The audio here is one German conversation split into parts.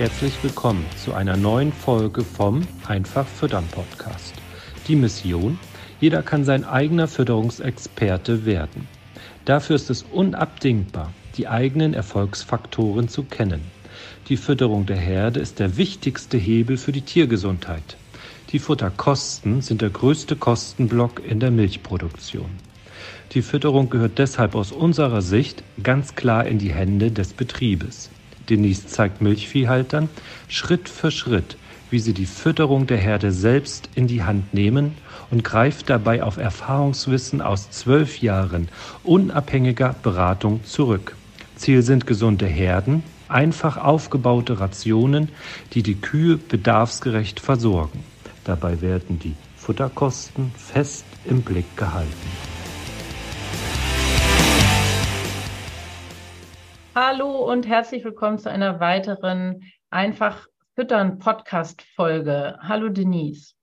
Herzlich willkommen zu einer neuen Folge vom Einfach Füttern Podcast. Die Mission, jeder kann sein eigener Fütterungsexperte werden. Dafür ist es unabdingbar, die eigenen Erfolgsfaktoren zu kennen. Die Fütterung der Herde ist der wichtigste Hebel für die Tiergesundheit. Die Futterkosten sind der größte Kostenblock in der Milchproduktion. Die Fütterung gehört deshalb aus unserer Sicht ganz klar in die Hände des Betriebes. Denise zeigt Milchviehhaltern Schritt für Schritt, wie sie die Fütterung der Herde selbst in die Hand nehmen und greift dabei auf Erfahrungswissen aus zwölf Jahren unabhängiger Beratung zurück. Ziel sind gesunde Herden, einfach aufgebaute Rationen, die die Kühe bedarfsgerecht versorgen. Dabei werden die Futterkosten fest im Blick gehalten. Hallo und herzlich willkommen zu einer weiteren Einfach Füttern Podcast Folge. Hallo Denise.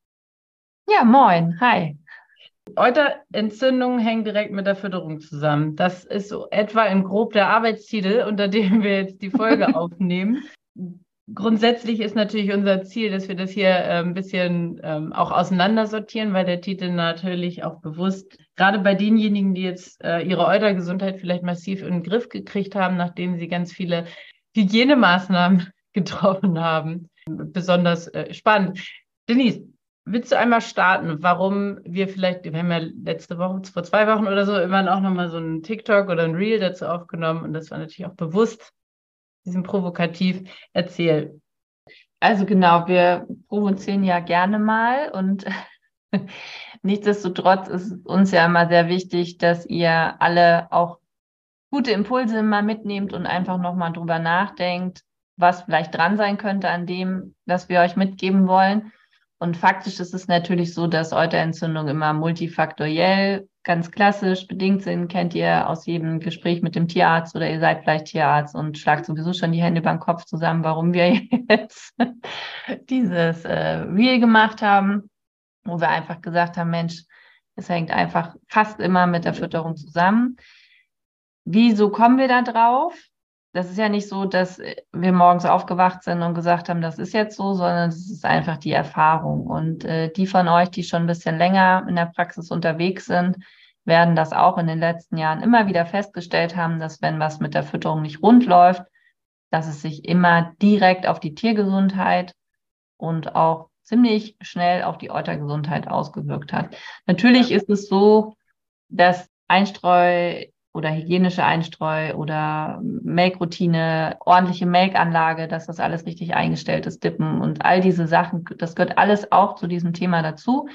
Ja, moin. Hi. Euterentzündungen hängen direkt mit der Fütterung zusammen. Das ist so etwa im Grob der Arbeitstitel, unter dem wir jetzt die Folge aufnehmen grundsätzlich ist natürlich unser Ziel, dass wir das hier äh, ein bisschen ähm, auch auseinandersortieren, weil der Titel natürlich auch bewusst, gerade bei denjenigen, die jetzt äh, ihre Eutergesundheit vielleicht massiv in den Griff gekriegt haben, nachdem sie ganz viele Hygienemaßnahmen getroffen haben, besonders äh, spannend. Denise, willst du einmal starten, warum wir vielleicht, wir haben ja letzte Woche, vor zwei Wochen oder so, immer auch nochmal so einen TikTok oder ein Reel dazu aufgenommen und das war natürlich auch bewusst, bisschen provokativ. Erzähl. Also genau, wir provozieren ja gerne mal und nichtsdestotrotz ist uns ja immer sehr wichtig, dass ihr alle auch gute Impulse mal mitnehmt und einfach nochmal drüber nachdenkt, was vielleicht dran sein könnte an dem, was wir euch mitgeben wollen. Und faktisch ist es natürlich so, dass Euterentzündungen immer multifaktoriell ganz klassisch bedingt sind, kennt ihr aus jedem Gespräch mit dem Tierarzt oder ihr seid vielleicht Tierarzt und schlagt sowieso schon die Hände über den Kopf zusammen, warum wir jetzt dieses äh, Reel gemacht haben, wo wir einfach gesagt haben, Mensch, es hängt einfach fast immer mit der Fütterung zusammen. Wieso kommen wir da drauf? Das ist ja nicht so, dass wir morgens aufgewacht sind und gesagt haben, das ist jetzt so, sondern es ist einfach die Erfahrung. Und äh, die von euch, die schon ein bisschen länger in der Praxis unterwegs sind, werden das auch in den letzten Jahren immer wieder festgestellt haben, dass wenn was mit der Fütterung nicht rund läuft, dass es sich immer direkt auf die Tiergesundheit und auch ziemlich schnell auf die Eutergesundheit ausgewirkt hat. Natürlich ist es so, dass Einstreu oder hygienische Einstreu oder Melkroutine, ordentliche Melkanlage, dass das alles richtig eingestellt ist, Dippen und all diese Sachen, das gehört alles auch zu diesem Thema dazu.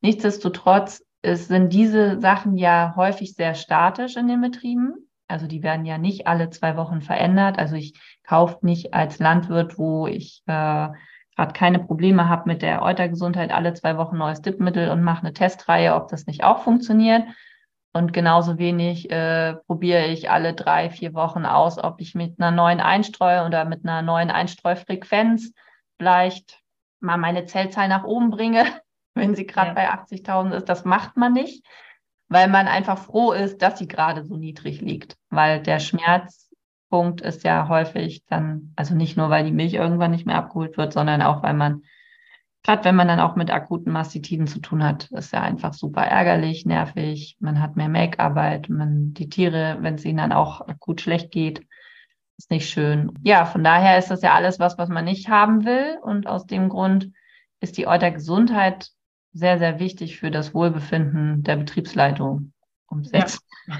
Nichtsdestotrotz es sind diese Sachen ja häufig sehr statisch in den Betrieben. Also die werden ja nicht alle zwei Wochen verändert. Also ich kaufe nicht als Landwirt, wo ich äh, gerade keine Probleme habe mit der Eutergesundheit, alle zwei Wochen neues Dippmittel und mache eine Testreihe, ob das nicht auch funktioniert, und genauso wenig äh, probiere ich alle drei, vier Wochen aus, ob ich mit einer neuen Einstreu oder mit einer neuen Einstreufrequenz vielleicht mal meine Zellzahl nach oben bringe, wenn sie gerade ja. bei 80.000 ist. Das macht man nicht, weil man einfach froh ist, dass sie gerade so niedrig liegt, weil der Schmerzpunkt ist ja häufig dann, also nicht nur, weil die Milch irgendwann nicht mehr abgeholt wird, sondern auch, weil man gerade wenn man dann auch mit akuten Mastitiden zu tun hat, ist ja einfach super ärgerlich, nervig. Man hat mehr Make-Arbeit, man die Tiere, wenn es ihnen dann auch akut schlecht geht, ist nicht schön. Ja, von daher ist das ja alles was, was man nicht haben will. Und aus dem Grund ist die Eutergesundheit sehr, sehr wichtig für das Wohlbefinden der Betriebsleitung umsetzt. Ja.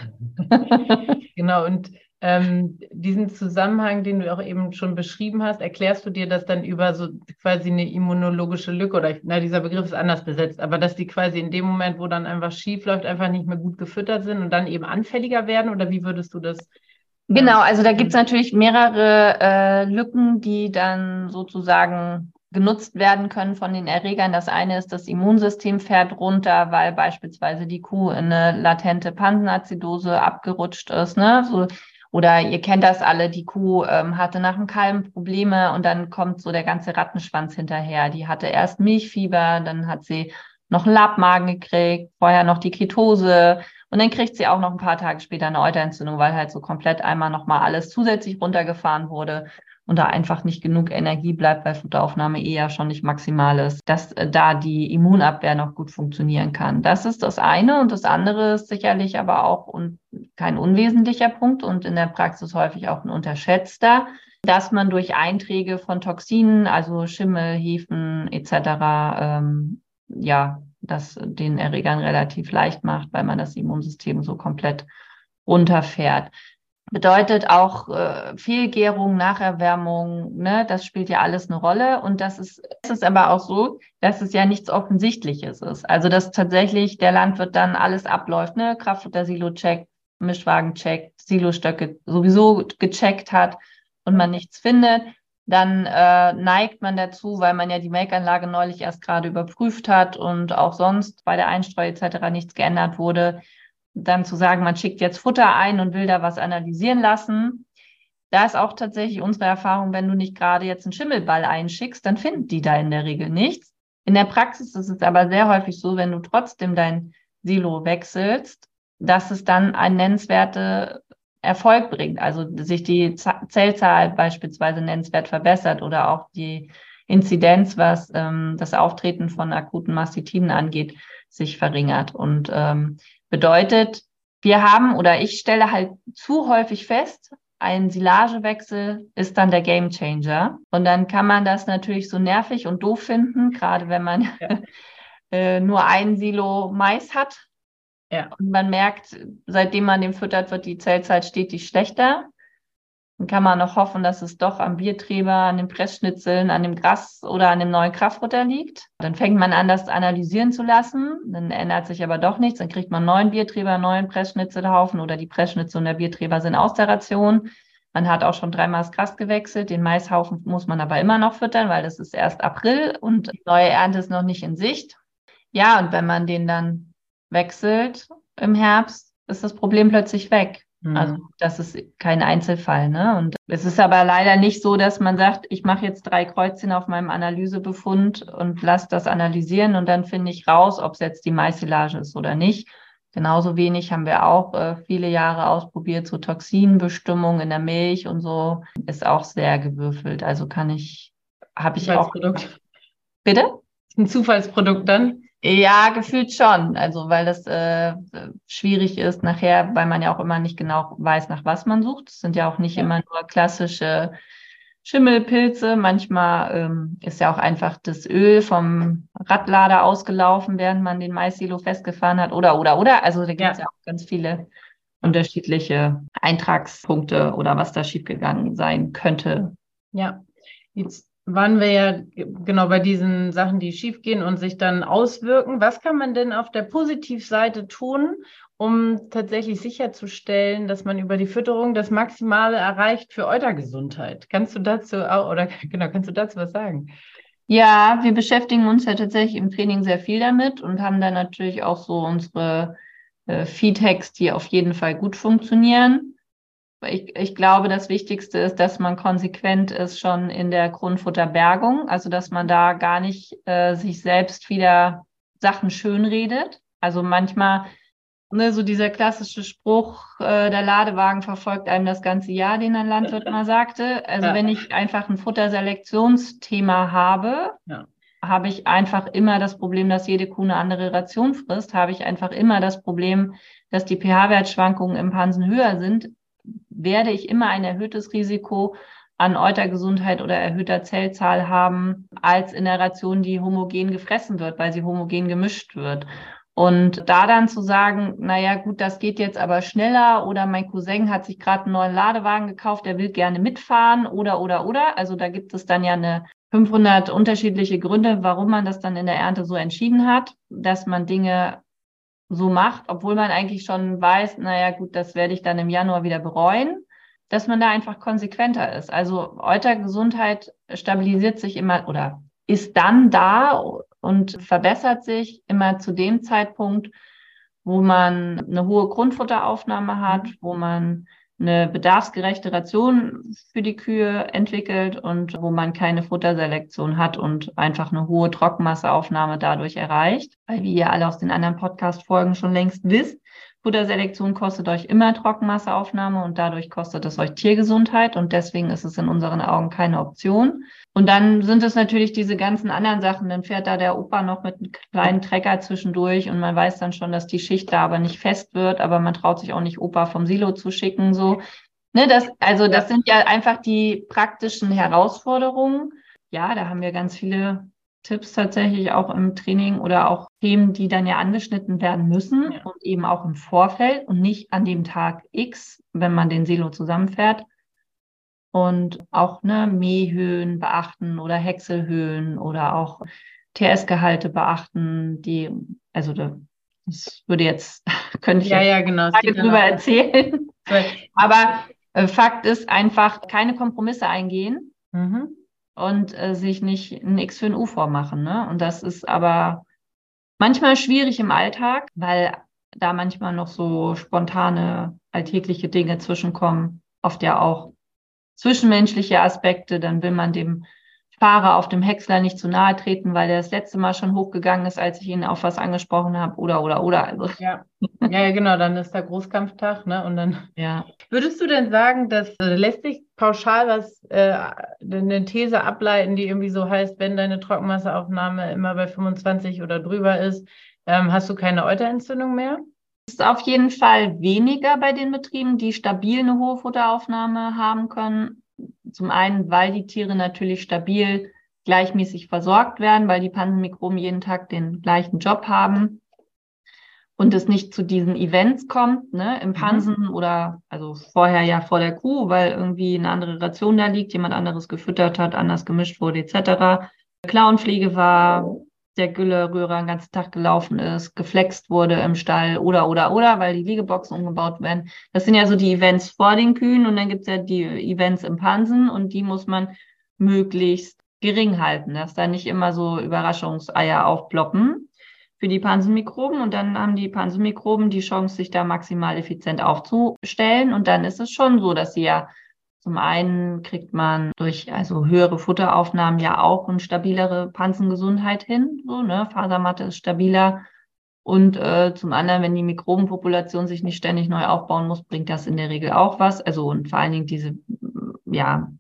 genau. Und ähm, diesen Zusammenhang, den du auch eben schon beschrieben hast, erklärst du dir das dann über so quasi eine immunologische Lücke oder na, dieser Begriff ist anders besetzt, aber dass die quasi in dem Moment, wo dann einfach schief läuft, einfach nicht mehr gut gefüttert sind und dann eben anfälliger werden oder wie würdest du das? Genau, also da gibt es natürlich mehrere äh, Lücken, die dann sozusagen genutzt werden können von den Erregern. Das eine ist, das Immunsystem fährt runter, weil beispielsweise die Kuh in eine latente Pansenazidose abgerutscht ist. Ne? So oder ihr kennt das alle, die Kuh ähm, hatte nach dem Kalben Probleme und dann kommt so der ganze Rattenschwanz hinterher. Die hatte erst Milchfieber, dann hat sie noch einen Labmagen gekriegt, vorher noch die Ketose und dann kriegt sie auch noch ein paar Tage später eine Euterentzündung, weil halt so komplett einmal nochmal alles zusätzlich runtergefahren wurde. Und da einfach nicht genug Energie bleibt, weil Futteraufnahme eher schon nicht maximal ist, dass äh, da die Immunabwehr noch gut funktionieren kann. Das ist das eine und das andere ist sicherlich aber auch und kein unwesentlicher Punkt und in der Praxis häufig auch ein unterschätzter, dass man durch Einträge von Toxinen, also Schimmel, Hefen etc., ähm, ja, das den Erregern relativ leicht macht, weil man das Immunsystem so komplett runterfährt. Bedeutet auch äh, Fehlgärung, Nacherwärmung, ne, das spielt ja alles eine Rolle. Und das ist, es ist aber auch so, dass es ja nichts Offensichtliches ist. Also dass tatsächlich der Landwirt dann alles abläuft, ne, Kraftfutter-Silo checkt, Mischwagen checkt, Silostöcke sowieso gecheckt hat und man nichts findet. Dann äh, neigt man dazu, weil man ja die Melkanlage neulich erst gerade überprüft hat und auch sonst bei der Einstreu etc. nichts geändert wurde, dann zu sagen, man schickt jetzt Futter ein und will da was analysieren lassen. Da ist auch tatsächlich unsere Erfahrung, wenn du nicht gerade jetzt einen Schimmelball einschickst, dann finden die da in der Regel nichts. In der Praxis ist es aber sehr häufig so, wenn du trotzdem dein Silo wechselst, dass es dann einen nennenswerte Erfolg bringt. Also sich die Zellzahl beispielsweise nennenswert verbessert oder auch die Inzidenz, was ähm, das Auftreten von akuten Mastitiden angeht, sich verringert. Und ähm, Bedeutet, wir haben oder ich stelle halt zu häufig fest, ein Silagewechsel ist dann der Game Changer. Und dann kann man das natürlich so nervig und doof finden, gerade wenn man ja. äh, nur ein Silo Mais hat. Ja. Und man merkt, seitdem man dem füttert, wird die Zellzeit stetig schlechter. Dann kann man noch hoffen, dass es doch am Biertreber, an den Pressschnitzeln, an dem Gras oder an dem neuen Kraftfutter liegt. Dann fängt man an, das analysieren zu lassen. Dann ändert sich aber doch nichts. Dann kriegt man einen neuen Biertreber, einen neuen Pressschnitzelhaufen oder die Pressschnitzel und der Biertreber sind aus der Ration. Man hat auch schon dreimal das Gras gewechselt. Den Maishaufen muss man aber immer noch füttern, weil das ist erst April und die neue Ernte ist noch nicht in Sicht. Ja, und wenn man den dann wechselt im Herbst, ist das Problem plötzlich weg. Also mhm. das ist kein Einzelfall. Ne? Und es ist aber leider nicht so, dass man sagt, ich mache jetzt drei Kreuzchen auf meinem Analysebefund und lasse das analysieren und dann finde ich raus, ob es jetzt die Maisilage ist oder nicht. Genauso wenig haben wir auch äh, viele Jahre ausprobiert, so Toxinbestimmung in der Milch und so ist auch sehr gewürfelt. Also kann ich, habe ich auch. Bitte? Ein Zufallsprodukt dann? Ja, gefühlt schon. Also, weil das äh, schwierig ist nachher, weil man ja auch immer nicht genau weiß, nach was man sucht. Es sind ja auch nicht ja. immer nur klassische Schimmelpilze. Manchmal ähm, ist ja auch einfach das Öl vom Radlader ausgelaufen, während man den Maissilo festgefahren hat. Oder, oder, oder. Also, da gibt es ja. ja auch ganz viele unterschiedliche Eintragspunkte oder was da schiefgegangen sein könnte. Ja, jetzt waren wir ja genau bei diesen Sachen, die schiefgehen und sich dann auswirken. Was kann man denn auf der Positivseite tun, um tatsächlich sicherzustellen, dass man über die Fütterung das Maximale erreicht für eure Gesundheit? Kannst du dazu oder genau, kannst du dazu was sagen? Ja, wir beschäftigen uns ja tatsächlich im Training sehr viel damit und haben dann natürlich auch so unsere äh, Feedhacks, die auf jeden Fall gut funktionieren ich, ich glaube, das Wichtigste ist, dass man konsequent ist schon in der Grundfutterbergung, also dass man da gar nicht äh, sich selbst wieder Sachen schönredet. Also manchmal, ne, so dieser klassische Spruch, äh, der Ladewagen verfolgt einem das ganze Jahr, den ein Landwirt mal sagte. Also ja. wenn ich einfach ein Futterselektionsthema habe, ja. habe ich einfach immer das Problem, dass jede Kuh eine andere Ration frisst, habe ich einfach immer das Problem, dass die pH-Wertschwankungen im Pansen höher sind, werde ich immer ein erhöhtes Risiko an Eutergesundheit oder erhöhter Zellzahl haben, als in der Ration, die homogen gefressen wird, weil sie homogen gemischt wird. Und da dann zu sagen, naja, gut, das geht jetzt aber schneller oder mein Cousin hat sich gerade einen neuen Ladewagen gekauft, der will gerne mitfahren oder, oder, oder. Also da gibt es dann ja eine 500 unterschiedliche Gründe, warum man das dann in der Ernte so entschieden hat, dass man Dinge so macht, obwohl man eigentlich schon weiß, naja, gut, das werde ich dann im Januar wieder bereuen, dass man da einfach konsequenter ist. Also Eutergesundheit stabilisiert sich immer oder ist dann da und verbessert sich immer zu dem Zeitpunkt, wo man eine hohe Grundfutteraufnahme hat, wo man eine bedarfsgerechte Ration für die Kühe entwickelt und wo man keine Futterselektion hat und einfach eine hohe Trockenmasseaufnahme dadurch erreicht. Weil wie ihr alle aus den anderen Podcast-Folgen schon längst wisst, Futterselektion kostet euch immer Trockenmasseaufnahme und dadurch kostet es euch Tiergesundheit und deswegen ist es in unseren Augen keine Option. Und dann sind es natürlich diese ganzen anderen Sachen. Dann fährt da der Opa noch mit einem kleinen Trecker zwischendurch und man weiß dann schon, dass die Schicht da aber nicht fest wird, aber man traut sich auch nicht Opa vom Silo zu schicken, so. Ne, das, also das sind ja einfach die praktischen Herausforderungen. Ja, da haben wir ganz viele Tipps tatsächlich auch im Training oder auch Themen, die dann ja angeschnitten werden müssen und eben auch im Vorfeld und nicht an dem Tag X, wenn man den Silo zusammenfährt. Und auch ne, Mähhöhen beachten oder Häckselhöhen oder auch TS-Gehalte beachten, die, also das würde jetzt, könnte ich ja, ja, genau. drüber erzählen. Aber äh, Fakt ist einfach, keine Kompromisse eingehen. Mhm und äh, sich nicht ein X für ein U vormachen. Ne? Und das ist aber manchmal schwierig im Alltag, weil da manchmal noch so spontane alltägliche Dinge zwischenkommen, oft ja auch zwischenmenschliche Aspekte. Dann will man dem Fahrer auf dem Häcksler nicht zu nahe treten, weil der das letzte Mal schon hochgegangen ist, als ich ihn auf was angesprochen habe, oder, oder, oder. Also. Ja. ja, genau, dann ist der Großkampftag, ne? Und dann. Ja. Würdest du denn sagen, dass äh, lässt sich pauschal was, äh, eine These ableiten, die irgendwie so heißt, wenn deine Trockenmasseaufnahme immer bei 25 oder drüber ist, ähm, hast du keine Euterentzündung mehr? Ist auf jeden Fall weniger bei den Betrieben, die stabil eine hohe Futteraufnahme haben können, zum einen, weil die Tiere natürlich stabil gleichmäßig versorgt werden, weil die Pansenmikroben jeden Tag den gleichen Job haben und es nicht zu diesen Events kommt, ne, im mhm. Pansen mhm. oder also vorher ja vor der Kuh, weil irgendwie eine andere Ration da liegt, jemand anderes gefüttert hat, anders gemischt wurde, etc. Klauenpflege war, der Güllerrührer den ganzen Tag gelaufen ist, geflext wurde im Stall oder, oder, oder, weil die Liegeboxen umgebaut werden. Das sind ja so die Events vor den Kühen und dann gibt's ja die Events im Pansen und die muss man möglichst gering halten, dass da nicht immer so Überraschungseier aufploppen für die Pansenmikroben und dann haben die Pansenmikroben die Chance, sich da maximal effizient aufzustellen und dann ist es schon so, dass sie ja zum einen kriegt man durch also höhere Futteraufnahmen ja auch eine stabilere Pansengesundheit hin. So, ne? Fasermatte ist stabiler. Und äh, zum anderen, wenn die Mikrobenpopulation sich nicht ständig neu aufbauen muss, bringt das in der Regel auch was. Also und vor allen Dingen diese ja,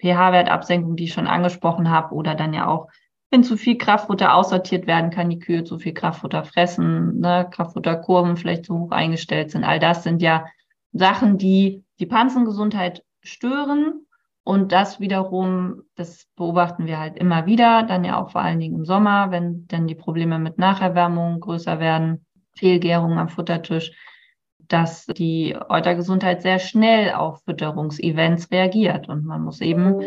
pH-Wertabsenkung, die ich schon angesprochen habe, oder dann ja auch, wenn zu viel Kraftfutter aussortiert werden kann, die Kühe zu viel Kraftfutter fressen, ne? Kraftfutterkurven vielleicht zu hoch eingestellt sind. All das sind ja Sachen, die die Pansengesundheit stören. Und das wiederum, das beobachten wir halt immer wieder, dann ja auch vor allen Dingen im Sommer, wenn dann die Probleme mit Nacherwärmung größer werden, Fehlgärung am Futtertisch, dass die Eutergesundheit sehr schnell auf Fütterungsevents reagiert. Und man muss eben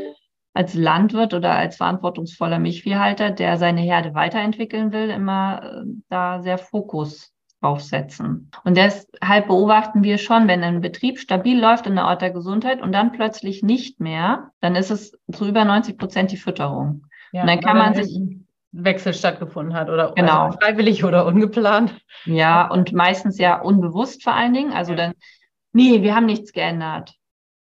als Landwirt oder als verantwortungsvoller Milchviehhalter, der seine Herde weiterentwickeln will, immer äh, da sehr Fokus draufsetzen. Und deshalb beobachten wir schon, wenn ein Betrieb stabil läuft in der Ort der Gesundheit und dann plötzlich nicht mehr, dann ist es zu über 90 Prozent die Fütterung. Ja, und dann kann man sich Wechsel stattgefunden hat oder genau. Also freiwillig oder ungeplant. Ja, und meistens ja unbewusst vor allen Dingen. Also ja. dann, nee, wir haben nichts geändert.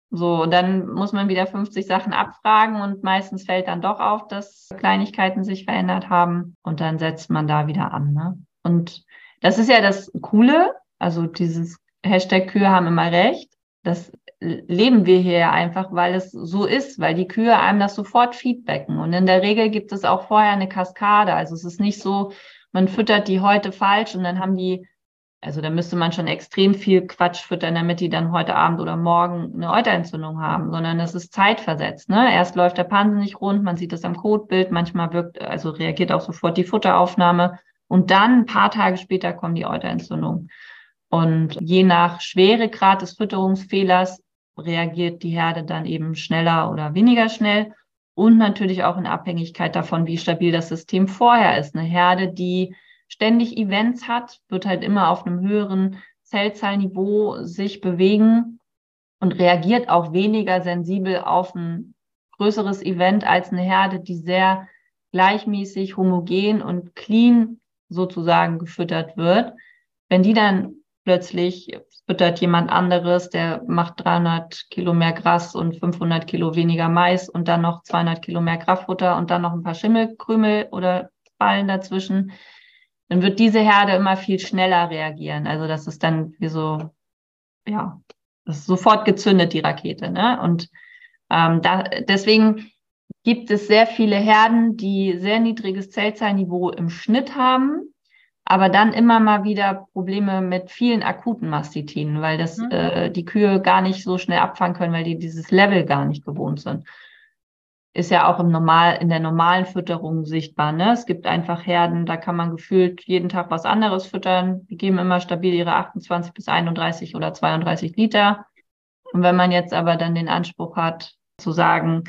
So, dann muss man wieder 50 Sachen abfragen und meistens fällt dann doch auf, dass Kleinigkeiten sich verändert haben und dann setzt man da wieder an. Ne? Und das ist ja das Coole, also dieses Hashtag Kühe haben immer recht. Das leben wir hier ja einfach, weil es so ist, weil die Kühe einem das sofort feedbacken. Und in der Regel gibt es auch vorher eine Kaskade. Also es ist nicht so, man füttert die heute falsch und dann haben die, also da müsste man schon extrem viel Quatsch füttern, damit die dann heute Abend oder morgen eine Euterentzündung haben, sondern es ist zeitversetzt. Ne? Erst läuft der Pansen nicht rund, man sieht es am Kotbild, manchmal wirkt, also reagiert auch sofort die Futteraufnahme und dann ein paar Tage später kommen die Euterentzündungen. Und je nach Schweregrad des Fütterungsfehlers reagiert die Herde dann eben schneller oder weniger schnell. Und natürlich auch in Abhängigkeit davon, wie stabil das System vorher ist. Eine Herde, die ständig Events hat, wird halt immer auf einem höheren Zellzahlniveau sich bewegen und reagiert auch weniger sensibel auf ein größeres Event als eine Herde, die sehr gleichmäßig, homogen und clean sozusagen gefüttert wird, wenn die dann plötzlich füttert jemand anderes, der macht 300 Kilo mehr Gras und 500 Kilo weniger Mais und dann noch 200 Kilo mehr Kraftfutter und dann noch ein paar Schimmelkrümel oder Ballen dazwischen, dann wird diese Herde immer viel schneller reagieren. Also das ist dann wie so, ja, das ist sofort gezündet, die Rakete. Ne? Und ähm, da, deswegen gibt es sehr viele Herden, die sehr niedriges Zellzahlniveau im Schnitt haben, aber dann immer mal wieder Probleme mit vielen akuten Mastitiden, weil das mhm. äh, die Kühe gar nicht so schnell abfangen können, weil die dieses Level gar nicht gewohnt sind ist ja auch im Normal, in der normalen Fütterung sichtbar. Ne? Es gibt einfach Herden, da kann man gefühlt jeden Tag was anderes füttern. Die geben immer stabil ihre 28 bis 31 oder 32 Liter. Und wenn man jetzt aber dann den Anspruch hat, zu sagen,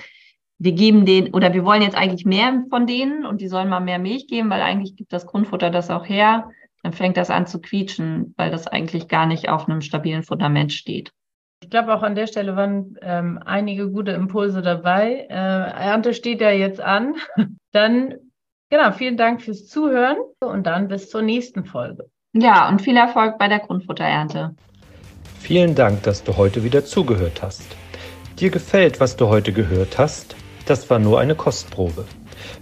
wir geben den oder wir wollen jetzt eigentlich mehr von denen und die sollen mal mehr Milch geben, weil eigentlich gibt das Grundfutter das auch her, dann fängt das an zu quietschen, weil das eigentlich gar nicht auf einem stabilen Fundament steht. Ich glaube, auch an der Stelle waren ähm, einige gute Impulse dabei. Äh, Ernte steht ja jetzt an. Dann, genau, vielen Dank fürs Zuhören und dann bis zur nächsten Folge. Ja, und viel Erfolg bei der Grundfutterernte. Vielen Dank, dass du heute wieder zugehört hast. Dir gefällt, was du heute gehört hast? Das war nur eine Kostprobe.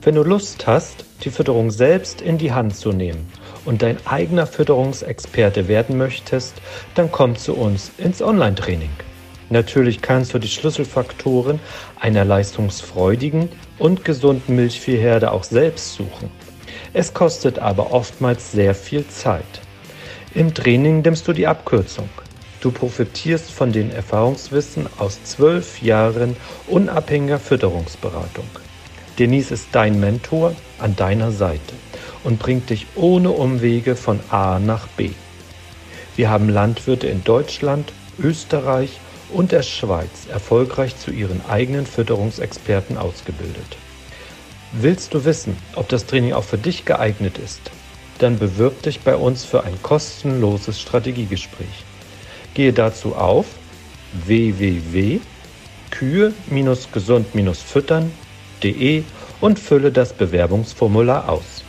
Wenn du Lust hast, die Fütterung selbst in die Hand zu nehmen und dein eigener Fütterungsexperte werden möchtest, dann komm zu uns ins Online-Training. Natürlich kannst du die Schlüsselfaktoren einer leistungsfreudigen und gesunden Milchviehherde auch selbst suchen. Es kostet aber oftmals sehr viel Zeit. Im Training nimmst du die Abkürzung. Du profitierst von den Erfahrungswissen aus zwölf Jahren unabhängiger Fütterungsberatung. Denise ist dein Mentor an deiner Seite und bringt dich ohne Umwege von A nach B. Wir haben Landwirte in Deutschland, Österreich und der Schweiz erfolgreich zu ihren eigenen Fütterungsexperten ausgebildet. Willst du wissen, ob das Training auch für dich geeignet ist? Dann bewirb dich bei uns für ein kostenloses Strategiegespräch. Gehe dazu auf www.kühe-gesund-füttern.de und fülle das Bewerbungsformular aus.